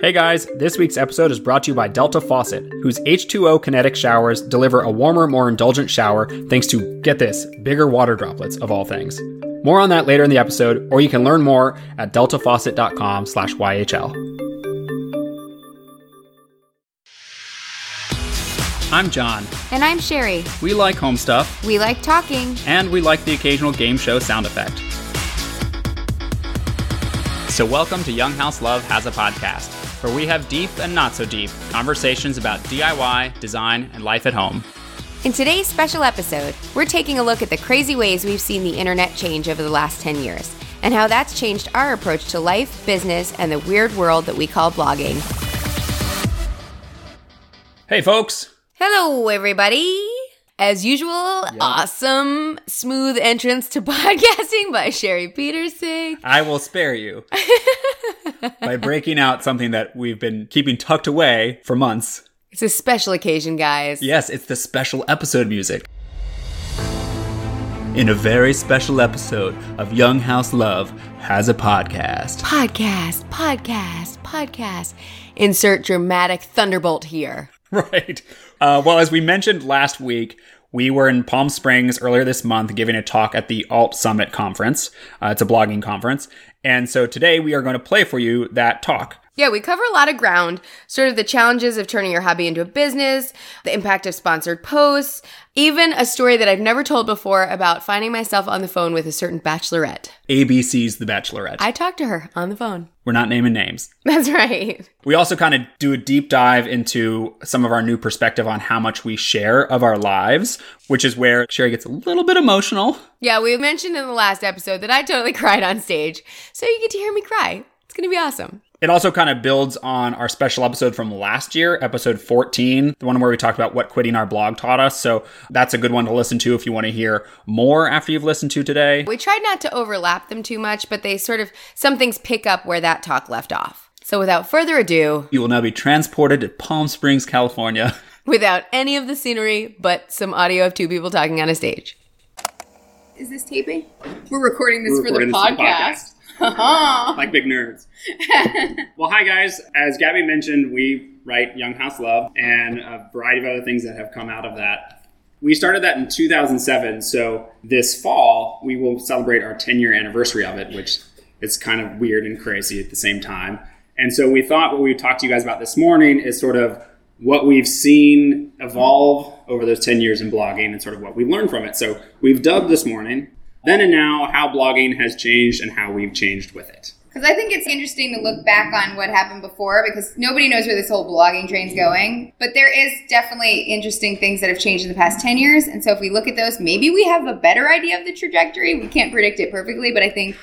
Hey guys, this week's episode is brought to you by Delta Faucet, whose H2O kinetic showers deliver a warmer, more indulgent shower thanks to, get this, bigger water droplets of all things. More on that later in the episode, or you can learn more at deltafaucet.com slash YHL. I'm John. And I'm Sherry. We like home stuff, We like talking. and we like the occasional game show sound effect. So, welcome to Young House Love Has a Podcast, where we have deep and not so deep conversations about DIY, design, and life at home. In today's special episode, we're taking a look at the crazy ways we've seen the internet change over the last 10 years and how that's changed our approach to life, business, and the weird world that we call blogging. Hey, folks! Hello, everybody. As usual, awesome, smooth entrance to podcasting by Sherry Petersik. I will spare you by breaking out something that we've been keeping tucked away for months. It's a special occasion, guys. Yes, it's the special episode music. In a very special episode of Young House Love has a podcast. Podcast, podcast, podcast. Insert dramatic thunderbolt here. Right. Uh, well, as we mentioned last week, we were in Palm Springs earlier this month giving a talk at the Alt Summit conference. Uh, it's a blogging conference. And so today we are going to play for you that talk. Yeah, we cover a lot of ground, sort of the challenges of turning your hobby into a business, the impact of sponsored posts, even a story that I've never told before about finding myself on the phone with a certain bachelorette. ABC's The Bachelorette. I talked to her on the phone. we're not naming names. That's right. We also kind of do a deep dive into some of our new perspective on how much we share of our lives, which is where Sherry gets a little bit emotional. Yeah, we mentioned in the last episode that I totally cried on stage, so you get to hear me cry. It's gonna be awesome. It also kind of builds on our special episode from last year, episode 14, the one where we talked about what quitting our blog taught us. So that's a good one to listen to if you want to hear more after you've listened to today. We tried not to overlap them too much, but they sort of, some things pick up where that talk left off. So without further ado, You will now be transported to Palm Springs, California. without any of the scenery but some audio of two people talking on a stage. Is this taping? We're recording this We're recording for the podcast. like big nerds. well, hi guys. As Gabby mentioned, we write Young House Love and a variety of other things that have come out of that. We started that in 2007, so this fall we will celebrate our 10 year anniversary of it, which is kind of weird and crazy at the same time. And so we thought what we would talk to you guys about this morning is sort of what we've seen evolve over those 10 years in blogging and sort of what we've learned from it. So we've dubbed this morning, then and now, how blogging has changed and how we've changed with it. Because I think it's interesting to look back on what happened before because nobody knows where this whole blogging train's going. But there is definitely interesting things that have changed in the past 10 years. And so if we look at those, maybe we have a better idea of the trajectory. We can't predict it perfectly, but I think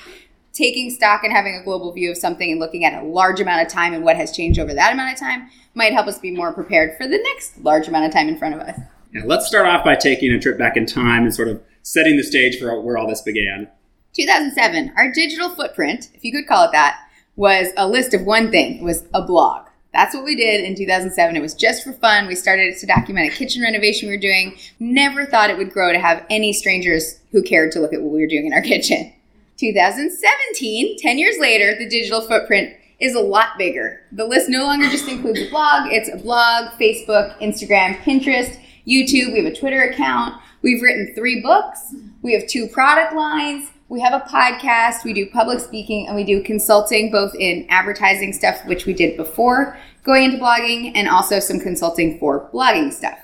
taking stock and having a global view of something and looking at a large amount of time and what has changed over that amount of time might help us be more prepared for the next large amount of time in front of us. Yeah, let's start off by taking a trip back in time and sort of setting the stage for where all this began. 2007, our digital footprint, if you could call it that, was a list of one thing. It was a blog. That's what we did in 2007. It was just for fun. We started to document a kitchen renovation we were doing. Never thought it would grow to have any strangers who cared to look at what we were doing in our kitchen. 2017, 10 years later, the digital footprint is a lot bigger. The list no longer just includes a blog, it's a blog, Facebook, Instagram, Pinterest, YouTube. We have a Twitter account. We've written three books. We have two product lines. We have a podcast. We do public speaking and we do consulting both in advertising stuff, which we did before going into blogging, and also some consulting for blogging stuff.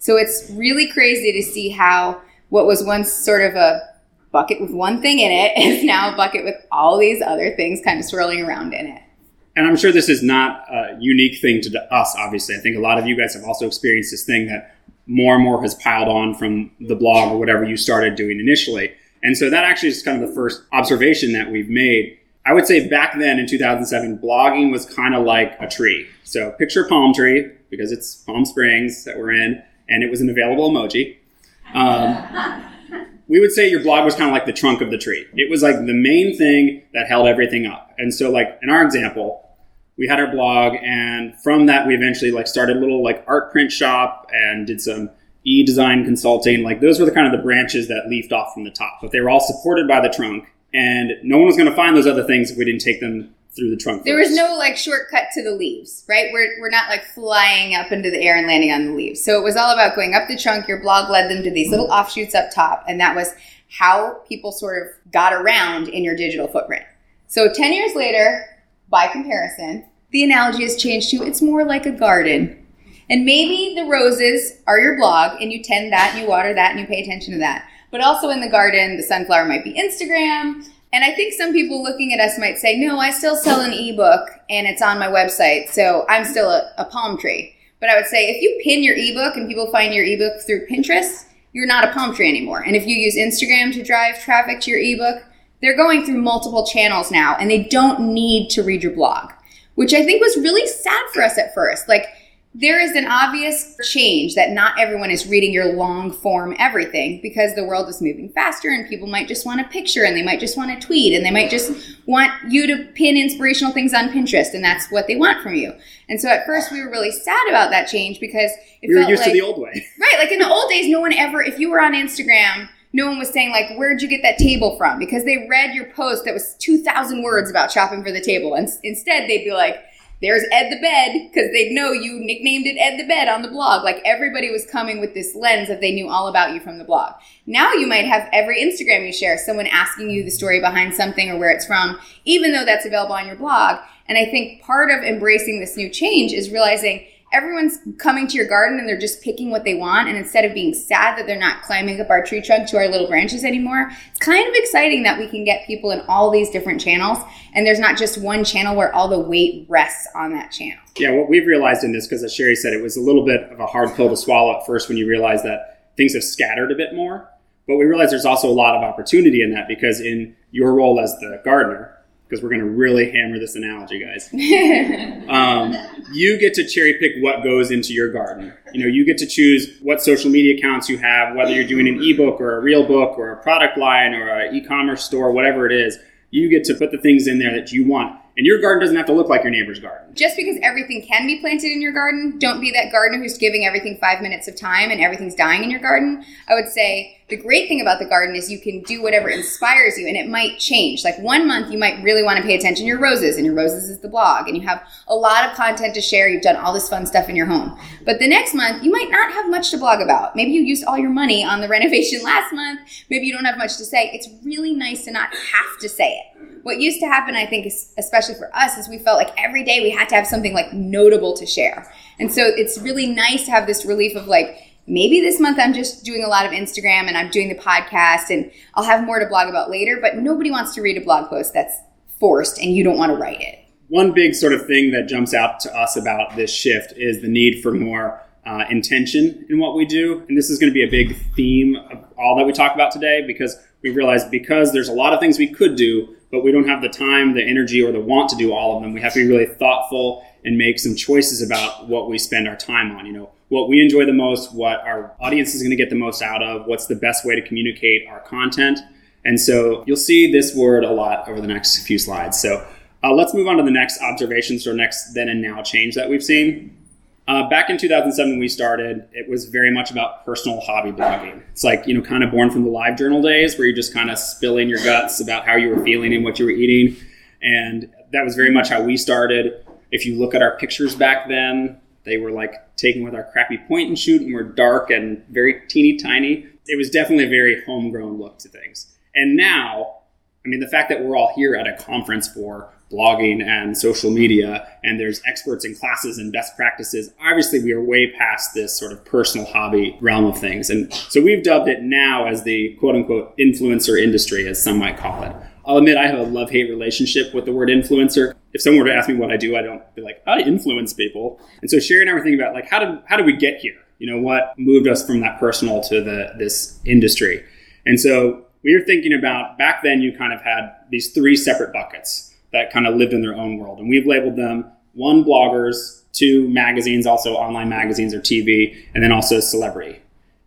So it's really crazy to see how what was once sort of a bucket with one thing in it is now a bucket with all these other things kind of swirling around in it. And I'm sure this is not a unique thing to us, obviously. I think a lot of you guys have also experienced this thing that more and more has piled on from the blog or whatever you started doing initially. And so that actually is kind of the first observation that we've made. I would say back then in 2007, blogging was kind of like a tree. So picture palm tree because it's Palm Springs that we're in, and it was an available emoji. Um, we would say your blog was kind of like the trunk of the tree. It was like the main thing that held everything up. And so, like in our example, we had our blog, and from that, we eventually like started a little like art print shop and did some e-design consulting. Like those were the kind of the branches that leafed off from the top, but they were all supported by the trunk. And no one was going to find those other things if we didn't take them through the trunk. There was no like shortcut to the leaves, right? We're, we're not like flying up into the air and landing on the leaves. So it was all about going up the trunk. Your blog led them to these little offshoots up top. And that was how people sort of got around in your digital footprint. So 10 years later, by comparison, the analogy has changed to it's more like a garden. And maybe the roses are your blog and you tend that and you water that and you pay attention to that. But also in the garden, the sunflower might be Instagram. And I think some people looking at us might say, no, I still sell an ebook and it's on my website. So I'm still a, a palm tree. But I would say if you pin your ebook and people find your ebook through Pinterest, you're not a palm tree anymore. And if you use Instagram to drive traffic to your ebook, they're going through multiple channels now and they don't need to read your blog, which I think was really sad for us at first. Like, there is an obvious change that not everyone is reading your long form everything because the world is moving faster and people might just want a picture and they might just want a tweet and they might just want you to pin inspirational things on Pinterest and that's what they want from you. And so at first we were really sad about that change because it We were felt used like to the old way. Right, like in the old days, no one ever, if you were on Instagram, no one was saying like, "Where'd you get that table from?" Because they read your post that was two thousand words about shopping for the table, and instead they'd be like, "There's Ed the bed," because they'd know you nicknamed it Ed the bed on the blog. Like everybody was coming with this lens that they knew all about you from the blog. Now you might have every Instagram you share someone asking you the story behind something or where it's from, even though that's available on your blog. And I think part of embracing this new change is realizing everyone's coming to your garden and they're just picking what they want. And instead of being sad that they're not climbing up our tree trunk to our little branches anymore, it's kind of exciting that we can get people in all these different channels. And there's not just one channel where all the weight rests on that channel. Yeah, what we've realized in this, because as Sherry said, it was a little bit of a hard pill to swallow at first when you realize that things have scattered a bit more. But we realize there's also a lot of opportunity in that because in your role as the gardener, because we're going to really hammer this analogy, guys, um, you get to cherry pick what goes into your garden. You know, you get to choose what social media accounts you have, whether you're doing an ebook or a real book or a product line or an e-commerce store, whatever it is. You get to put the things in there that you want, and your garden doesn't have to look like your neighbor's garden. just because everything can be planted in your garden, don't be that gardener who's giving everything five minutes of time and everything's dying in your garden. I would say the great thing about the garden is you can do whatever inspires you and it might change. Like one month you might really want to pay attention to your roses and your roses is the blog and you have a lot of content to share. You've done all this fun stuff in your home. But the next month you might not have much to blog about. Maybe you used all your money on the renovation last month. Maybe you don't have much to say. It's really nice to not have to say it what used to happen, I think, especially for us, is we felt like every day we had to have something like notable to share. And so it's really nice to have this relief of like, maybe this month I'm just doing a lot of Instagram and I'm doing the podcast and I'll have more to blog about later, but nobody wants to read a blog post that's forced and you don't want to write it. One big sort of thing that jumps out to us about this shift is the need for more uh, intention in what we do. And this is going to be a big theme of all that we talk about today because we realize because there's a lot of things we could do, but we don't have the time, the energy, or the want to do all of them. We have to be really thoughtful and make some choices about what we spend our time on. You know, what we enjoy the most, what our audience is going to get the most out of, what's the best way to communicate our content. And so you'll see this word a lot over the next few slides. So uh, let's move on to the next observations or next then and now change that we've seen. Uh, back in 2007 when we started, it was very much about personal hobby blogging. It's like, you know, kind of born from the live journal days where you're just kind of spilling your guts about how you were feeling and what you were eating. And that was very much how we started. If you look at our pictures back then, they were like taken with our crappy point and shoot and were dark and very teeny tiny. It was definitely a very homegrown look to things. And now, I mean, the fact that we're all here at a conference for blogging and social media, and there's experts in classes and best practices. Obviously, we are way past this sort of personal hobby realm of things. And so we've dubbed it now as the quote unquote influencer industry, as some might call it. I'll admit I have a love hate relationship with the word influencer. If someone were to ask me what I do, I don't be like, I influence people. And so Sherry and I thinking about like how did how did we get here? You know, what moved us from that personal to the this industry? And so we were thinking about back then you kind of had these three separate buckets that kind of lived in their own world. And we've labeled them one, bloggers, two, magazines, also online magazines or TV, and then also celebrity.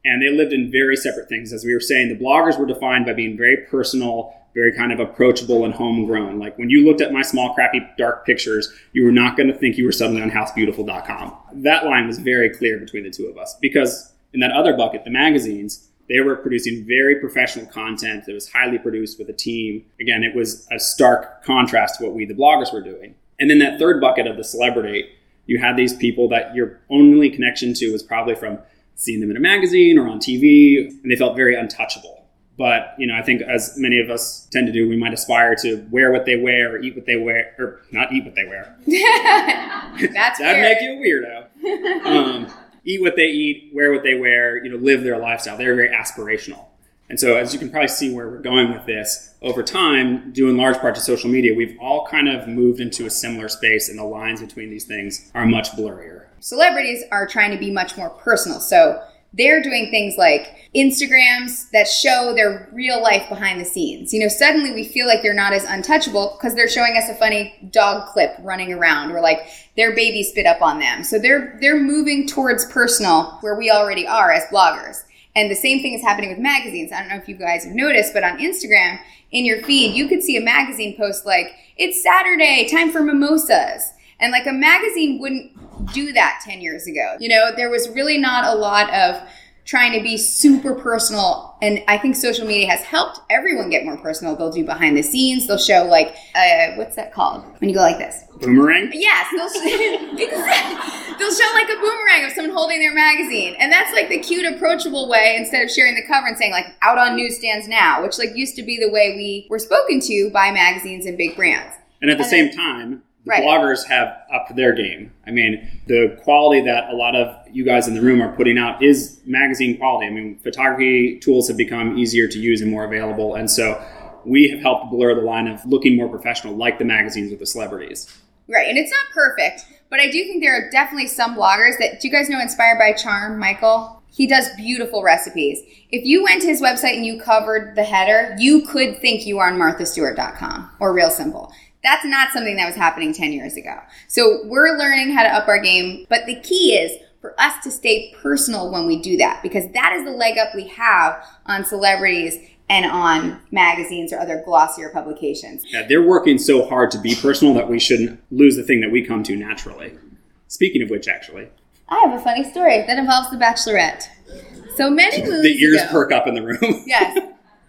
And they lived in very separate things. As we were saying, the bloggers were defined by being very personal, very kind of approachable and homegrown. Like when you looked at my small, crappy, dark pictures, you were not going to think you were suddenly on housebeautiful.com. That line was very clear between the two of us because in that other bucket, the magazines, They were producing very professional content that was highly produced with a team. Again, it was a stark contrast to what we, the bloggers, were doing. And then that third bucket of the celebrity, you had these people that your only connection to was probably from seeing them in a magazine or on TV, and they felt very untouchable. But you know, I think as many of us tend to do, we might aspire to wear what they wear or eat what they wear, or not eat what they wear. That's That'd weird. make you a weirdo. Um, eat what they eat, wear what they wear, you know, live their lifestyle. They're very aspirational. And so, as you can probably see where we're going with this, over time, due in large part to social media, we've all kind of moved into a similar space, and the lines between these things are much blurrier. celebrities are trying to be much more personal. So they're doing things like Instagrams that show their real life behind the scenes. You know, suddenly we feel like they're not as untouchable because they're showing us a funny dog clip running around or like their baby spit up on them. So they're they're moving towards personal where we already are as bloggers. And the same thing is happening with magazines. I don't know if you guys have noticed, but on Instagram, in your feed, you could see a magazine post like, it's Saturday, time for mimosas. And like a magazine wouldn't do that 10 years ago. You know, there was really not a lot of trying to be super personal. And I think social media has helped everyone get more personal. They'll do behind the scenes. They'll show like, uh, what's that called? When you go like this. Boomerang? Yes, they'll, they'll show like a boomerang of someone holding their magazine, and that's like the cute, approachable way instead of sharing the cover and saying like "out on newsstands now," which like used to be the way we were spoken to by magazines and big brands. And at the And same then- time, Right. bloggers have upped their game. I mean, the quality that a lot of you guys in the room are putting out is magazine quality. I mean, photography tools have become easier to use and more available. And so we have helped blur the line of looking more professional, like the magazines with the celebrities. Right, and it's not perfect, but I do think there are definitely some bloggers that do you guys know Inspired by Charm, Michael? He does beautiful recipes. If you went to his website and you covered the header, you could think you are on marthastewart.com or Real Simple. That's not something that was happening 10 years ago. So we're learning how to up our game, but the key is for us to stay personal when we do that because that is the leg up we have on celebrities and on magazines or other glossier publications. Yeah, they're working so hard to be personal that we shouldn't lose the thing that we come to naturally. Speaking of which, actually, I have a funny story that involves the Bachelorette. So many moons the ears ago, perk up in the room. yes,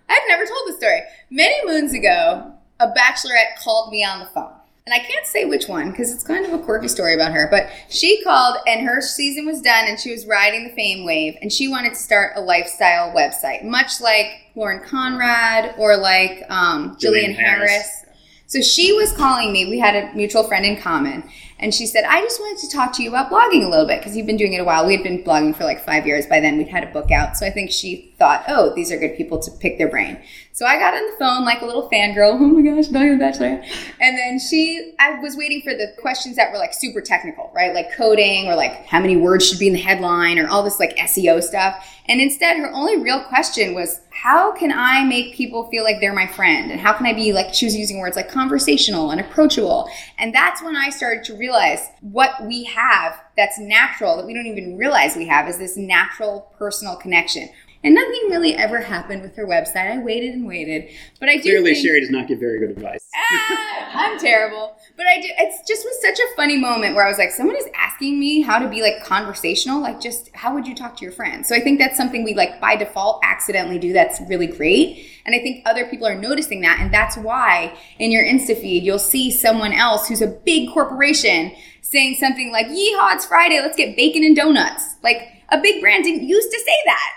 I've never told the story. Many moons ago, a Bachelorette called me on the phone, and I can't say which one because it's kind of a quirky story about her. But she called, and her season was done, and she was riding the fame wave, and she wanted to start a lifestyle website, much like Lauren Conrad or like um, Jillian Harris. Harris. So she was calling me. We had a mutual friend in common. And she said, I just wanted to talk to you about blogging a little bit because you've been doing it a while. We had been blogging for like five years. By then, we'd had a book out. So I think she thought, oh, these are good people to pick their brain. So I got on the phone like a little fangirl. Oh my gosh, Diane Bachelor. And then she, I was waiting for the questions that were like super technical, right? Like coding or like how many words should be in the headline or all this like SEO stuff. And instead, her only real question was, how can I make people feel like they're my friend? And how can I be like, she was using words like conversational and approachable. And that's when I started to realize what we have that's natural that we don't even realize we have is this natural personal connection. And nothing really ever happened with her website. I waited and waited. But I do Clearly, think- Sherry does not give very good advice. Ah, I'm terrible. But I do it's just was such a funny moment where I was like, someone is asking me how to be like conversational. Like just how would you talk to your friends? So I think that's something we like by default accidentally do that's really great. And I think other people are noticing that. And that's why in your Insta feed you'll see someone else who's a big corporation saying something like, Yeehaw, it's Friday, let's get bacon and donuts. Like a big brand didn't used to say that.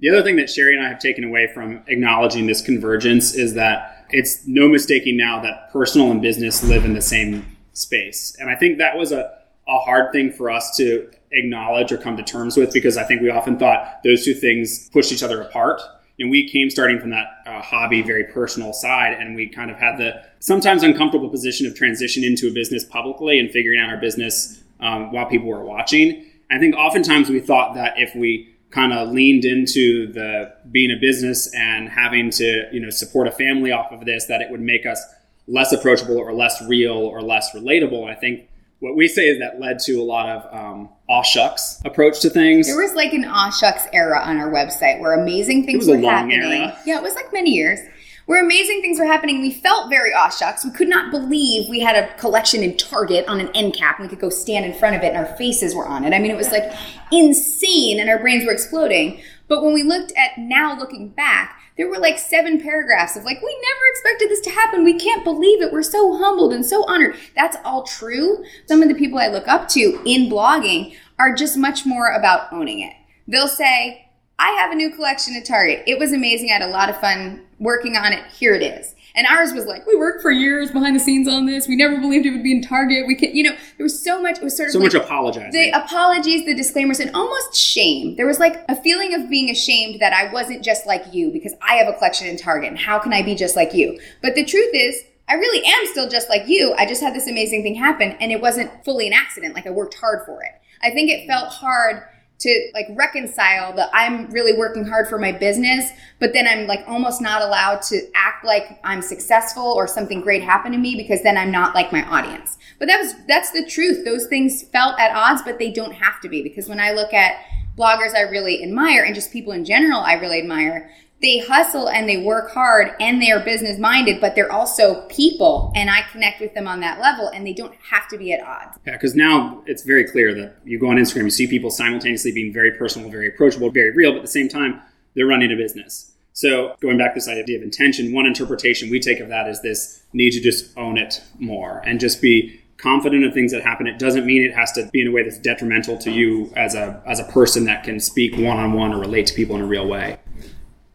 The other thing that Sherry and I have taken away from acknowledging this convergence is that it's no mistaking now that personal and business live in the same space. And I think that was a, a hard thing for us to acknowledge or come to terms with because I think we often thought those two things pushed each other apart. And we came starting from that uh, hobby, very personal side, and we kind of had the sometimes uncomfortable position of transition into a business publicly and figuring out our business um, while people were watching. I think oftentimes we thought that if we kind of leaned into the being a business and having to you know support a family off of this that it would make us less approachable or less real or less relatable. I think what we say is that led to a lot of um, aw shucks approach to things. There was like an aw shucks era on our website where amazing things it was a were long happening. era. Yeah, it was like many years. Where amazing things were happening. We felt very aw shucks. We could not believe we had a collection in Target on an end cap and we could go stand in front of it and our faces were on it. I mean, it was like insane and our brains were exploding. But when we looked at now looking back, there were like seven paragraphs of like, we never expected this to happen. We can't believe it. We're so humbled and so honored. That's all true. Some of the people I look up to in blogging are just much more about owning it. They'll say, I have a new collection at Target. It was amazing. I had a lot of fun working on it. Here it is. And ours was like, we worked for years behind the scenes on this. We never believed it would be in Target. We can, you know, there was so much. It was sort of so like much apologizing. the apologies, the disclaimers, and almost shame. There was like a feeling of being ashamed that I wasn't just like you because I have a collection in Target. And how can I be just like you? But the truth is, I really am still just like you. I just had this amazing thing happen, and it wasn't fully an accident. Like I worked hard for it. I think it felt hard to like reconcile that I'm really working hard for my business, but then I'm like almost not allowed to act like I'm successful or something great happened to me because then I'm not like my audience. But that was that's the truth. Those things felt at odds, but they don't have to be because when I look at bloggers I really admire and just people in general I really admire, they hustle and they work hard and they are business minded, but they're also people. And I connect with them on that level and they don't have to be at odds. Yeah, because now it's very clear that you go on Instagram, you see people simultaneously being very personal, very approachable, very real, but at the same time, they're running a business. So going back to this idea of intention, one interpretation we take of that is this need to just own it more and just be confident of things that happen. It doesn't mean it has to be in a way that's detrimental to you as a as a person that can speak one on one or relate to people in a real way.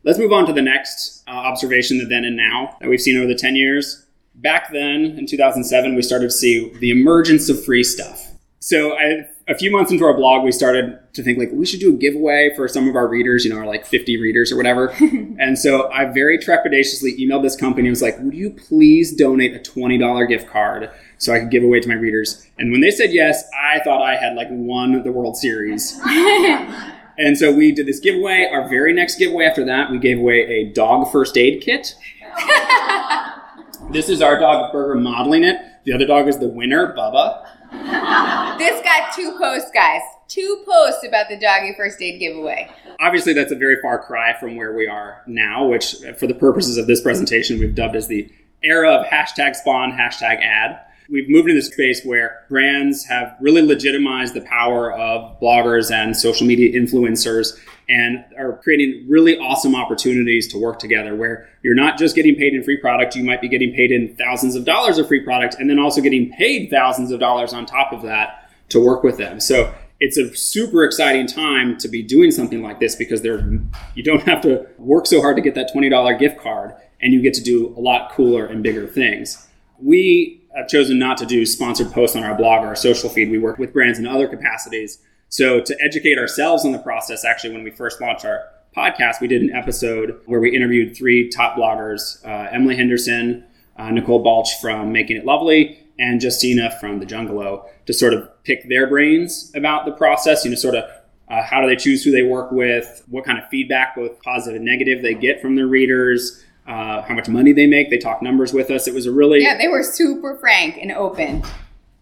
Let's move on to the next uh, observation, the then and now, that we've seen over the 10 years. Back then, in 2007, we started to see the emergence of free stuff. So, I, a few months into our blog, we started to think like we should do a giveaway for some of our readers, you know, our like 50 readers or whatever. and so, I very trepidatiously emailed this company and was like, "Would you please donate a $20 gift card so I could give away to my readers?" And when they said yes, I thought I had like won the World Series. And so we did this giveaway. Our very next giveaway after that, we gave away a dog first aid kit. this is our dog Burger modeling it. The other dog is the winner, Bubba. This got two posts, guys. Two posts about the doggy first aid giveaway. Obviously, that's a very far cry from where we are now, which, for the purposes of this presentation, we've dubbed as the era of hashtag spon, hashtag ad we've moved into this space where brands have really legitimized the power of bloggers and social media influencers and are creating really awesome opportunities to work together where you're not just getting paid in free product, you might be getting paid in thousands of dollars of free product and then also getting paid thousands of dollars on top of that to work with them. So it's a super exciting time to be doing something like this because you don't have to work so hard to get that $20 gift card and you get to do a lot cooler and bigger things. We have chosen not to do sponsored posts on our blog or our social feed. We work with brands in other capacities. So to educate ourselves in the process, actually, when we first launched our podcast, we did an episode where we interviewed three top bloggers: uh, Emily Henderson, uh, Nicole Balch from Making It Lovely, and Justina from The Jungalow, to sort of pick their brains about the process. You know, sort of uh, how do they choose who they work with, what kind of feedback, both positive and negative, they get from their readers uh, how much money they make. They talk numbers with us. It was a really yeah. They were super frank and open,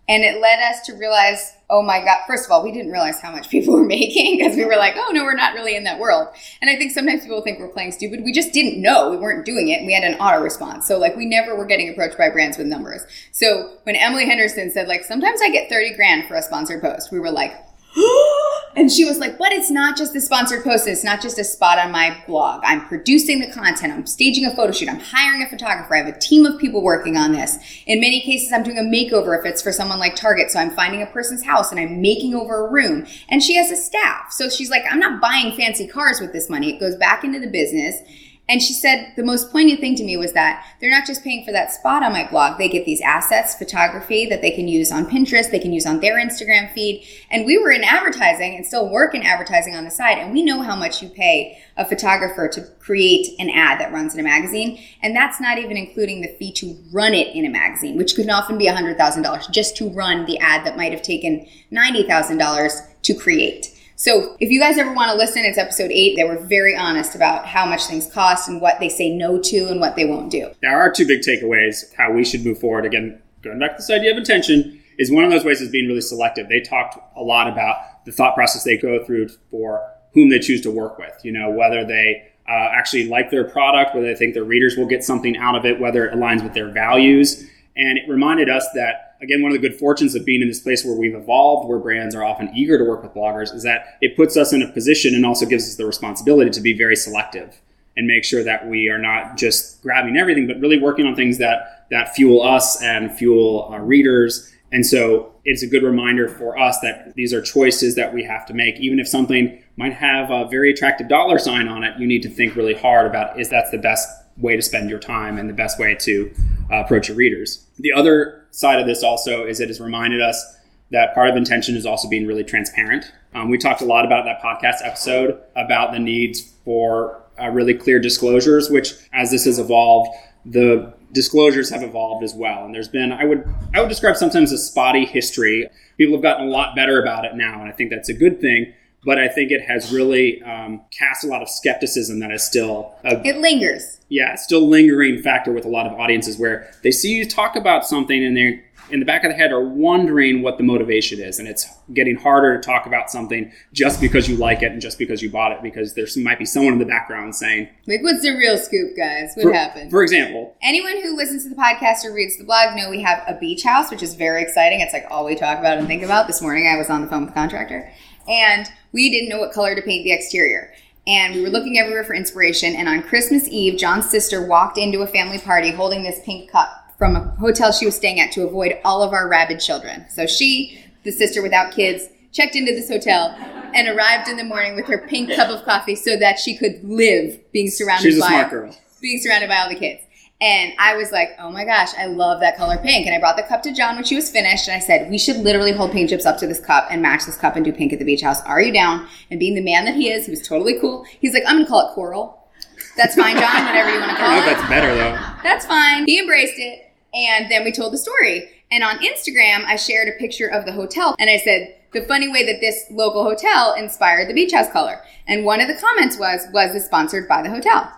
and it led us to realize, oh my god! First of all, we didn't realize how much people were making because we were like, oh no, we're not really in that world. And I think sometimes people think we're playing stupid. We just didn't know. We weren't doing it. We had an auto response. So like we never were getting approached by brands with numbers. So when Emily Henderson said like sometimes I get thirty grand for a sponsored post, we were like. and she was like, but it's not just the sponsored post. It's not just a spot on my blog. I'm producing the content. I'm staging a photo shoot. I'm hiring a photographer. I have a team of people working on this. In many cases, I'm doing a makeover if it's for someone like Target. So I'm finding a person's house and I'm making over a room. And she has a staff. So she's like, I'm not buying fancy cars with this money. It goes back into the business. And she said the most poignant thing to me was that they're not just paying for that spot on my blog. They get these assets, photography that they can use on Pinterest, they can use on their Instagram feed. And we were in advertising and still work in advertising on the side. And we know how much you pay a photographer to create an ad that runs in a magazine. And that's not even including the fee to run it in a magazine, which could often be $100,000 just to run the ad that might have taken $90,000 to create. So if you guys ever want to listen, it's episode eight. They were very honest about how much things cost and what they say no to and what they won't do. Now, our two big takeaways, how we should move forward, again, going back to this idea of intention, is one of those ways is being really selective. They talked a lot about the thought process they go through for whom they choose to work with, you know, whether they uh, actually like their product, whether they think their readers will get something out of it, whether it aligns with their values. And it reminded us that again, one of the good fortunes of being in this place where we've evolved, where brands are often eager to work with bloggers, is that it puts us in a position and also gives us the responsibility to be very selective and make sure that we are not just grabbing everything, but really working on things that that fuel us and fuel our readers. And so it's a good reminder for us that these are choices that we have to make. Even if something might have a very attractive dollar sign on it, you need to think really hard about is that the best way to spend your time and the best way to uh, approach your readers. The other side of this also is it has reminded us that part of intention is also being really transparent. Um, we talked a lot about that podcast episode about the needs for uh, really clear disclosures, which as this has evolved, the disclosures have evolved as well. And there's been, I would, I would describe sometimes a spotty history. People have gotten a lot better about it now, and I think that's a good thing. But I think it has really um, cast a lot of skepticism that is still a, It lingers. yeah, still lingering factor with a lot of audiences where they see you talk about something and they in the back of the head are wondering what the motivation is and it's getting harder to talk about something just because you like it and just because you bought it because there might be someone in the background saying Like, what's the real scoop, guys? What for, happened? for example Anyone who listens to the podcast or reads the blog know we have a beach house, which is very exciting. It's like all we talk about and think about. This morning I was on the phone with the contractor and we didn't know what color to paint the exterior. And we were looking everywhere for inspiration. And on Christmas Eve, John's sister walked into a family party holding this pink cup from a hotel she was staying at to avoid all of our rabid children. So she, the sister without kids, checked into this hotel and arrived in the morning with her pink cup of coffee so that she could live being surrounded she's a by smart girl being surrounded by all the kids. And I was like, oh my gosh, I love that color pink. And I brought the cup to John when she was finished. And I said, we should literally hold paint chips up to this cup and match this cup and do pink at the beach house. Are you down? And being the man that he is, he was totally cool. He's like, I'm going to call it coral. That's fine, John, whatever you want to call it. that's better though That's fine. He embraced it. And then we told the story. And on Instagram, I shared a picture of the hotel and I said, the funny way that this local hotel inspired the beach house color. And one of the comments was, was this sponsored by the hotel?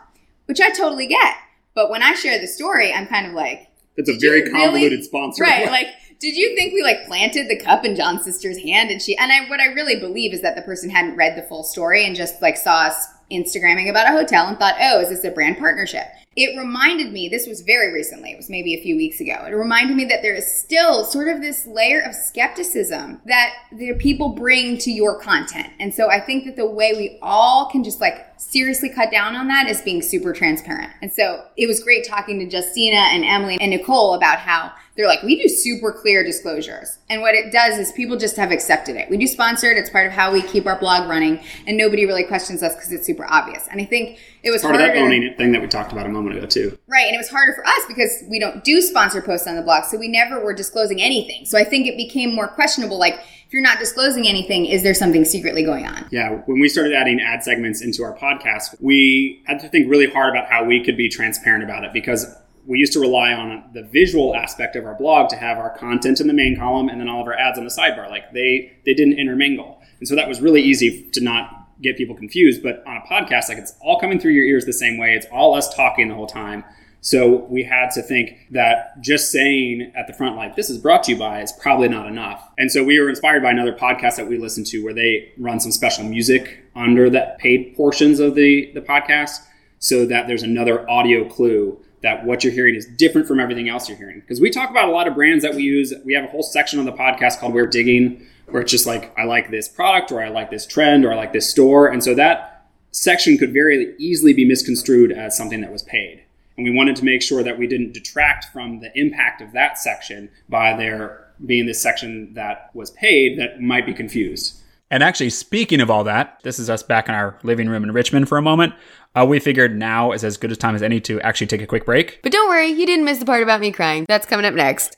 Which I totally get. But when I share the story, I'm kind of like, it's a very really- convoluted sponsor right, like, did you think we like planted the cup in John's sister's hand and she and I what I really believe is that the person hadn't read the full story and just like saw us Instagramming about a hotel and thought, oh, is this a brand partnership? It reminded me, this was very recently, it was maybe a few weeks ago. It reminded me that there is still sort of this layer of skepticism that the people bring to your content. And so I think that the way we all can just like seriously cut down on that is being super transparent. And so it was great talking to Justina and Emily and Nicole about how they're like, we do super clear disclosures. And what it does is people just have accepted it. We do sponsored, it's part of how we keep our blog running, and nobody really questions us because it's super obvious. And I think it was part of harder. that owning it thing that we talked about a moment ago too Right, and it was harder for us because we don't do sponsor posts on the blog, so we never were disclosing anything. So I think it became more questionable. Like, if you're not disclosing anything, is there something secretly going on? Yeah, when we started adding ad segments into our podcast, we had to think really hard about how we could be transparent about it because we used to rely on the visual aspect of our blog to have our content in the main column and then all of our ads on the sidebar. Like they they didn't intermingle, and so that was really easy to not get people confused. But on a podcast, like it's all coming through your ears the same way. It's all us talking the whole time. So we had to think that just saying at the front, like, this is brought to you by, is probably not enough. And so we were inspired by another podcast that we listened to where they run some special music under the paid portions of the, the podcast so that there's another audio clue that what you're hearing is different from everything else you're hearing. Because we talk about a lot of brands that we use. We have a whole section on the podcast called We're Digging, where it's just like, I like this product, or I like this trend, or I like this store. And so that section could very easily be misconstrued as something that was paid. And we wanted to make sure that we didn't detract from the impact of that section by there being this section that was paid that might be confused. And actually, speaking of all that, this is us back in our living room in Richmond for a moment. Uh, we figured now is as good a time as any to actually take a quick break. But don't worry, you didn't miss the part about me crying. That's coming up next.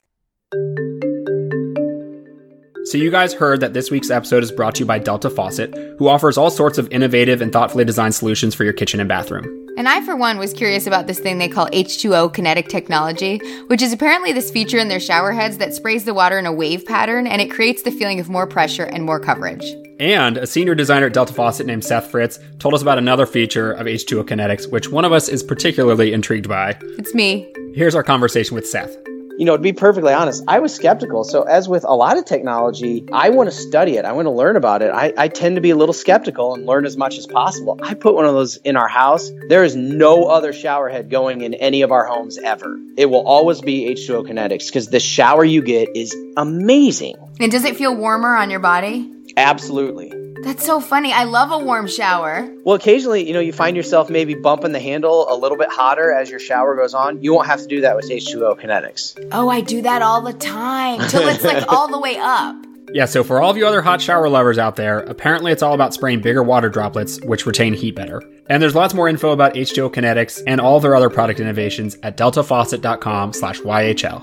So, you guys heard that this week's episode is brought to you by Delta Faucet, who offers all sorts of innovative and thoughtfully designed solutions for your kitchen and bathroom. And I, for one, was curious about this thing they call H2O kinetic technology, which is apparently this feature in their shower heads that sprays the water in a wave pattern and it creates the feeling of more pressure and more coverage. And a senior designer at Delta Faucet named Seth Fritz told us about another feature of H2O Kinetics, which one of us is particularly intrigued by. It's me. Here's our conversation with Seth. You know, to be perfectly honest, I was skeptical. So, as with a lot of technology, I want to study it. I want to learn about it. I, I tend to be a little skeptical and learn as much as possible. I put one of those in our house. There is no other shower head going in any of our homes ever. It will always be H2O Kinetics because the shower you get is amazing. And does it feel warmer on your body? Absolutely. That's so funny. I love a warm shower. Well, occasionally, you know, you find yourself maybe bumping the handle a little bit hotter as your shower goes on. You won't have to do that with H2O Kinetics. Oh, I do that all the time till it's like all the way up. Yeah, so for all of you other hot shower lovers out there, apparently it's all about spraying bigger water droplets, which retain heat better. And there's lots more info about H2O Kinetics and all their other product innovations at deltafaucet.com slash YHL.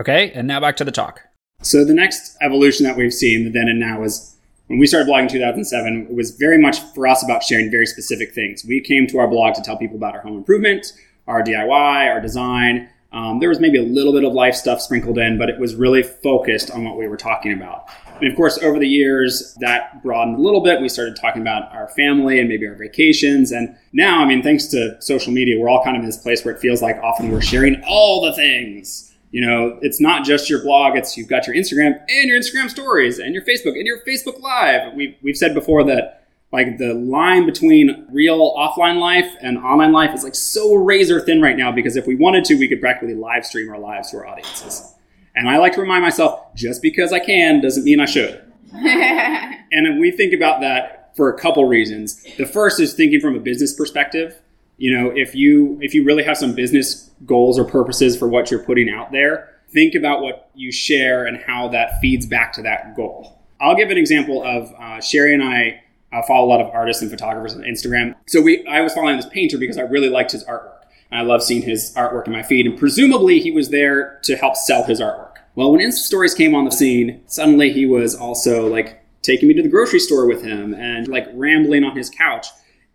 Okay, and now back to the talk. So the next evolution that we've seen, the then and now, is when we started blogging in 2007. It was very much for us about sharing very specific things. We came to our blog to tell people about our home improvement, our DIY, our design. Um, there was maybe a little bit of life stuff sprinkled in, but it was really focused on what we were talking about. And of course, over the years, that broadened a little bit. We started talking about our family and maybe our vacations. And now, I mean, thanks to social media, we're all kind of in this place where it feels like often we're sharing all the things you know, it's not just your blog, it's you've got your Instagram and your Instagram stories and your Facebook and your Facebook Live. We've, we've said before that like the line between real offline life and online life is like so razor thin right now because if we wanted to, we could practically live stream our lives to our audiences. And I like to remind myself just because I can doesn't mean I should. and we think about that for a couple reasons. The first is thinking from a business perspective you know if you if you really have some business goals or purposes for what you're putting out there think about what you share and how that feeds back to that goal. I'll give an example of uh, sherry and i uh, follow a lot of artists and photographers on instagram. So we i was following this painter because i really liked his artwork. I love seeing his artwork in my feed and presumably he was there to help sell his artwork. Well when insta stories came on the scene suddenly he was also like taking me to the grocery store with him and like rambling on his couch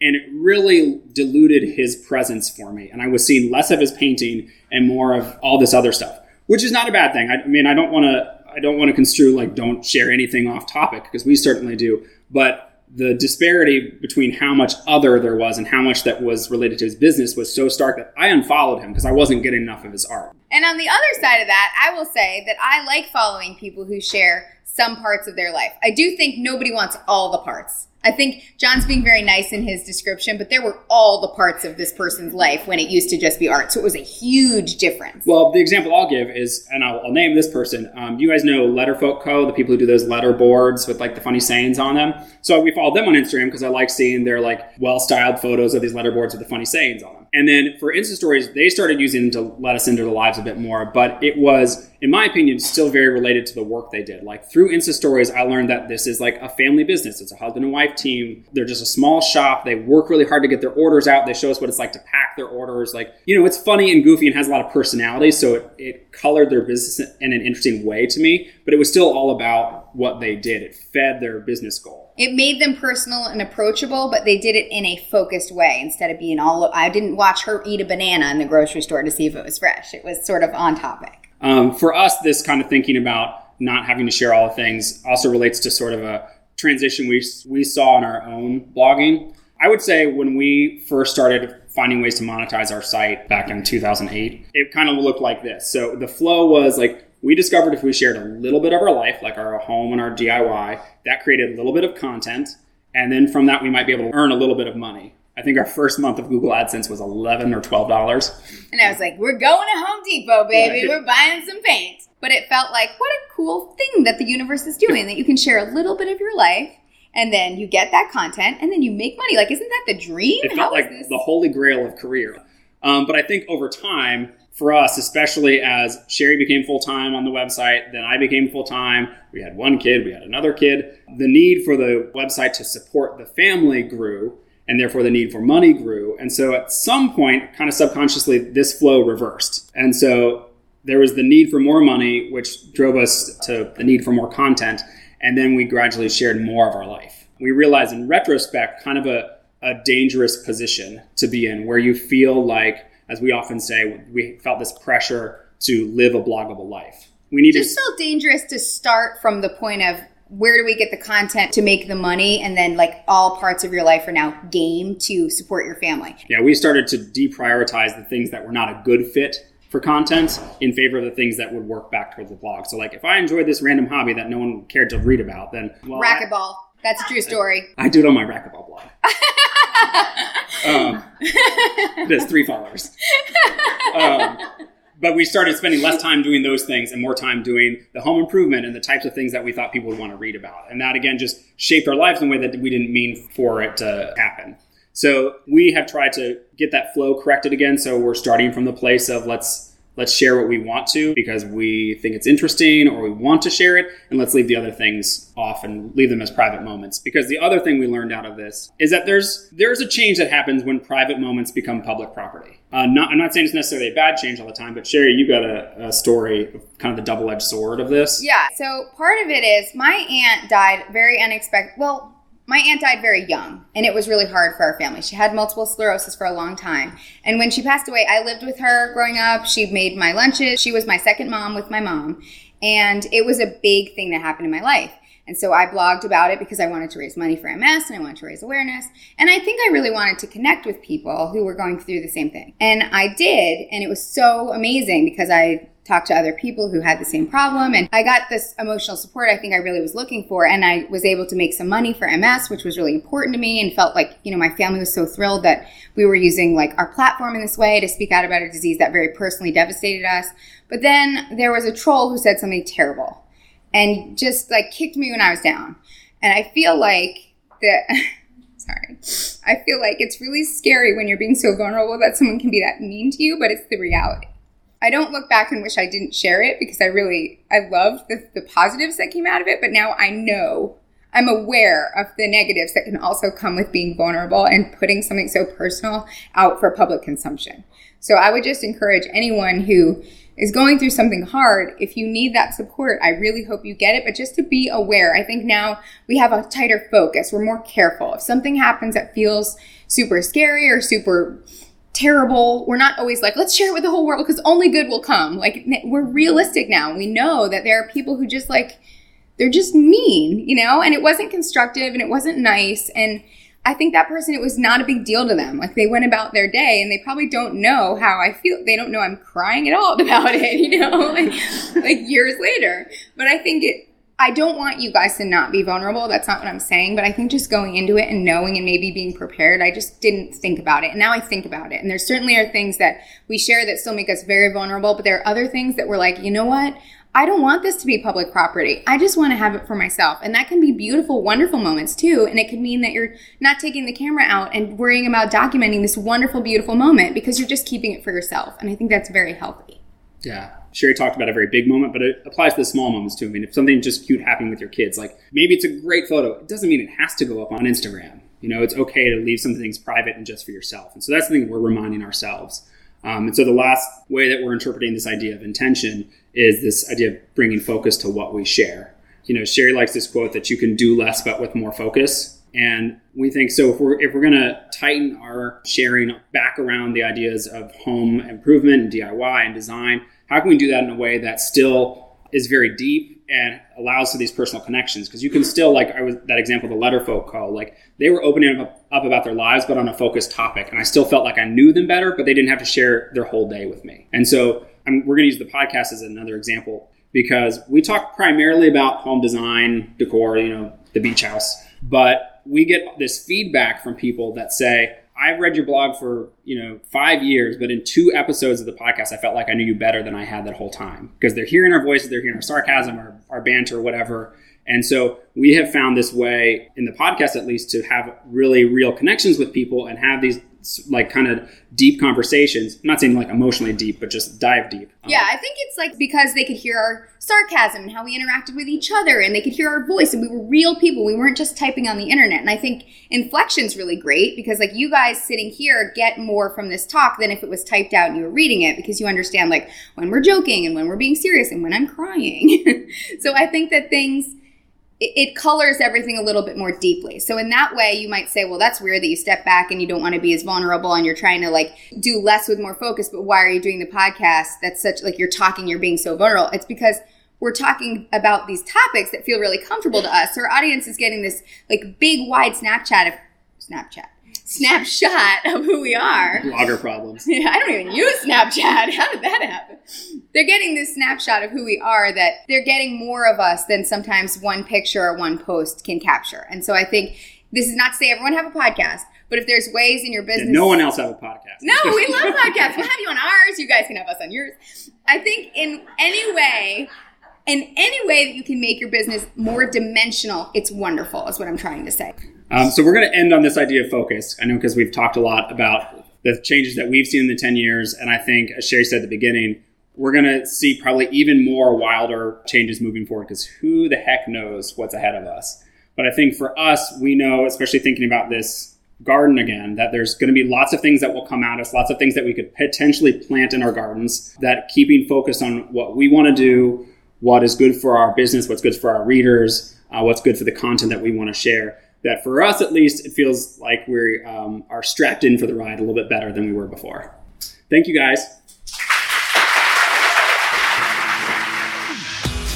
and it really diluted his presence for me. And I was seeing less of his painting and more of all this other stuff, which is not a bad thing. I, I mean, I don't want to I don't want to construe like don't share anything off topic because we certainly do, but the disparity between how much other there was and how much that was related to his business was so stark that I unfollowed him because I wasn't getting enough of his art. And on the other side of that, I will say that I like following people who share some parts of their life. I do think nobody wants all the parts. I think John's being very nice in his description, but there were all the parts of this person's life when it used to just be art. So it was a huge difference. Well, the example I'll give is, and I'll, I'll name this person. Um, you guys know Letterfolk Co., the people who do those letter boards with like the funny sayings on them. So we followed them on Instagram because I like seeing their like well styled photos of these letter boards with the funny sayings on them. And then for Insta Stories, they started using them to let us into their lives a bit more. But it was, in my opinion, still very related to the work they did. Like through Insta Stories, I learned that this is like a family business. It's a husband and wife team. They're just a small shop. They work really hard to get their orders out. They show us what it's like to pack their orders. Like, you know, it's funny and goofy and has a lot of personality. So it, it colored their business in an interesting way to me. But it was still all about what they did. It fed their business goal. It made them personal and approachable, but they did it in a focused way instead of being all. I didn't watch her eat a banana in the grocery store to see if it was fresh. It was sort of on topic. Um, for us, this kind of thinking about not having to share all the things also relates to sort of a transition we, we saw in our own blogging. I would say when we first started finding ways to monetize our site back in 2008, it kind of looked like this. So the flow was like we discovered if we shared a little bit of our life, like our home and our DIY, that created a little bit of content. And then from that, we might be able to earn a little bit of money. I think our first month of Google AdSense was eleven or twelve dollars. And I was like, "We're going to Home Depot, baby. We're buying some paint." But it felt like what a cool thing that the universe is doing that you can share a little bit of your life, and then you get that content, and then you make money. Like, isn't that the dream? It felt like the holy grail of career. Um, but I think over time, for us, especially as Sherry became full time on the website, then I became full time. We had one kid, we had another kid. The need for the website to support the family grew, and therefore the need for money grew. And so at some point, kind of subconsciously, this flow reversed. And so there was the need for more money, which drove us to the need for more content. And then we gradually shared more of our life. We realized in retrospect, kind of a, a dangerous position to be in where you feel like as we often say, we felt this pressure to live a bloggable life. We need just felt dangerous to start from the point of where do we get the content to make the money? And then like all parts of your life are now game to support your family. Yeah, we started to deprioritize the things that were not a good fit for content in favor of the things that would work back toward the blog. So like if I enjoyed this random hobby that no one cared to read about, then well, racquetball. That's a true story. I, I do it on my racquetball blog. um, has three followers. Um, but we started spending less time doing those things and more time doing the home improvement and the types of things that we thought people would want to read about. And that again just shaped our lives in a way that we didn't mean for it to happen. So we have tried to get that flow corrected again. So we're starting from the place of let's let's share what we want to because we think it's interesting or we want to share it and let's leave the other things off and leave them as private moments. Because the other thing we learned out of this is that there's there's a change that happens when private moments become public property. Uh, not, i'm not saying it's necessarily a bad change all the time but sherry you got a, a story kind of the double-edged sword of this. Yeah so part of it is my aunt died very unexpected well my aunt died very young, and it was really hard for our family. She had multiple sclerosis for a long time. And when she passed away, I lived with her growing up. She made my lunches. She was my second mom with my mom. And it was a big thing that happened in my life. And so I blogged about it because I wanted to raise money for MS and I wanted to raise awareness. And I think I really wanted to connect with people who were going through the same thing. And I did. And it was so amazing because I talked to other people who had the same problem. And I got this emotional support I think I really was looking for. And I was able to make some money for MS, which was really important to me and felt like, you know, my family was so thrilled that we were using like our platform in this way to speak out about a disease that very personally devastated us. But then there was a troll who said something terrible and just like kicked me when I was down. And I feel like that. sorry. I feel like it's really scary when you're being so vulnerable that someone can be that mean to you, but it's the reality. I don't look back and wish I didn't share it because I really I loved the, the positives that came out of it, but now I know I'm aware of the negatives that can also come with being vulnerable and putting something so personal out for public consumption. So I would just encourage anyone who is going through something hard, if you need that support, I really hope you get it. But just to be aware, I think now we have a tighter focus. We're more careful. If something happens that feels super scary or super terrible. We're not always like, let's share it with the whole world because only good will come. Like, we're realistic now. We know that there are people who just like, they're just mean, you know, and it wasn't constructive and it wasn't nice. And I think that person, it was not a big deal to them. Like, they went about their day and they probably don't know how I feel. They don't know I'm crying at all about it, you know, like, like years later. But I think it, I don't want you guys to not be vulnerable. That's not what I'm saying. But I think just going into it and knowing and maybe being prepared, I just didn't think about it. And now I think about it. And there certainly are things that we share that still make us very vulnerable. But there are other things that we're like, you know what? I don't want this to be public property. I just want to have it for myself. And that can be beautiful, wonderful moments too. And it could mean that you're not taking the camera out and worrying about documenting this wonderful, beautiful moment because you're just keeping it for yourself. And I think that's very healthy. Yeah. Sherry talked about a very big moment, but it applies to the small moments too. I mean, if something just cute happening with your kids, like maybe it's a great photo, it doesn't mean it has to go up on Instagram. You know, it's okay to leave some things private and just for yourself. And so that's the thing we're reminding ourselves. Um, and so the last way that we're interpreting this idea of intention is this idea of bringing focus to what we share. You know, Sherry likes this quote that you can do less but with more focus. And we think so if we're if we're gonna tighten our sharing back around the ideas of home improvement and DIY and design, how can we do that in a way that still is very deep and allows for these personal connections? Because you can still like I was that example the Letterfolk call like they were opening up, up about their lives but on a focused topic and I still felt like I knew them better but they didn't have to share their whole day with me. And so I'm, we're going to use the podcast as another example because we talk primarily about home design decor you know the beach house but we get this feedback from people that say I've read your blog for you know five years, but in two episodes of the podcast, I felt like I knew you better than I had that whole time because they're hearing our voices, they're hearing our sarcasm, our, our banter, whatever. And so we have found this way in the podcast, at least, to have really real connections with people and have these like kind of deep conversations. I'm not saying like emotionally deep, but just dive deep. Um, yeah, I think it's like because they could hear our sarcasm and how we interacted with each other and they could hear our voice and we were real people. We weren't just typing on the internet. And I think inflection's really great because like you guys sitting here get more from this talk than if it was typed out and you were reading it because you understand like when we're joking and when we're being serious and when I'm crying. so I think that things it, colors everything a little bit more deeply. So in that way, you might say, well, that's weird that you step back and you don't want to be as vulnerable and you're trying to like do less with more focus. But why are you doing the podcast? That's such like you're talking, you're being so vulnerable. It's because we're talking about these topics that feel really comfortable to us. So our audience is getting this like big wide Snapchat of Snapchat snapshot of who we are. Blogger problems. Yeah, I don't even use Snapchat. How did that happen? They're getting this snapshot of who we are that they're getting more of us than sometimes one picture or one post can capture. And so I think this is not to say everyone have a podcast, but if there's ways in your business. Yeah, no one else have a podcast. No, we love podcasts. We'll have you on ours. You guys can have us on yours. I think in any way, in any way that you can make your business more dimensional, it's wonderful, is what I'm trying to say. Um, so we're going to end on this idea of focus. I know because we've talked a lot about the changes that we've seen in the 10 years. And I think, as Sherry said at the beginning, we're going to see probably even more wilder changes moving forward because who the heck knows what's ahead of us. But I think for us, we know, especially thinking about this garden again, that there's going to be lots of things that will come at us, lots of things that we could potentially plant in our gardens, that keeping focused on what we want to do, what is good for our business, what's good for our readers, uh, what's good for the content that we want to share that for us at least, it feels like we um, are strapped in for the ride a little bit better than we were before. Thank you guys.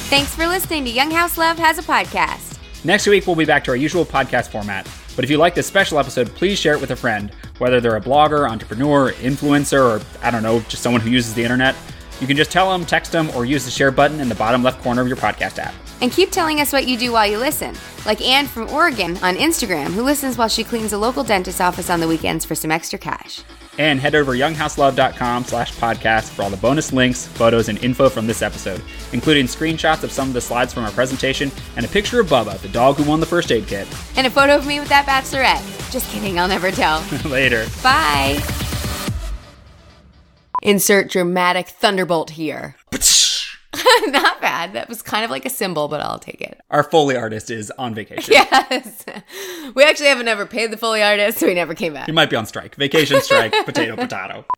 Thanks for listening to Young House Love Has a Podcast. Next week, we'll be back to our usual podcast format. But if you like this special episode, please share it with a friend, whether they're a blogger, entrepreneur, influencer, or I don't know, just someone who uses the internet. You can just tell them, text them, or use the share button in the bottom left corner of your podcast app. And keep telling us what you do while you listen, like Anne from Oregon on Instagram, who listens while she cleans a local dentist's office on the weekends for some extra cash. And head over to younghouselove.com slash podcast for all the bonus links, photos, and info from this episode, including screenshots of some of the slides from our presentation and a picture of Bubba, the dog who won the first aid kit. And a photo of me with that bachelorette. Just kidding, I'll never tell. Later. Bye. Insert dramatic thunderbolt here. Not bad. That was kind of like a cymbal, but I'll take it. Our Foley artist is on vacation. Yes. We actually haven't ever paid the Foley artist, so he never came back. He might be on strike. Vacation strike, potato, potato.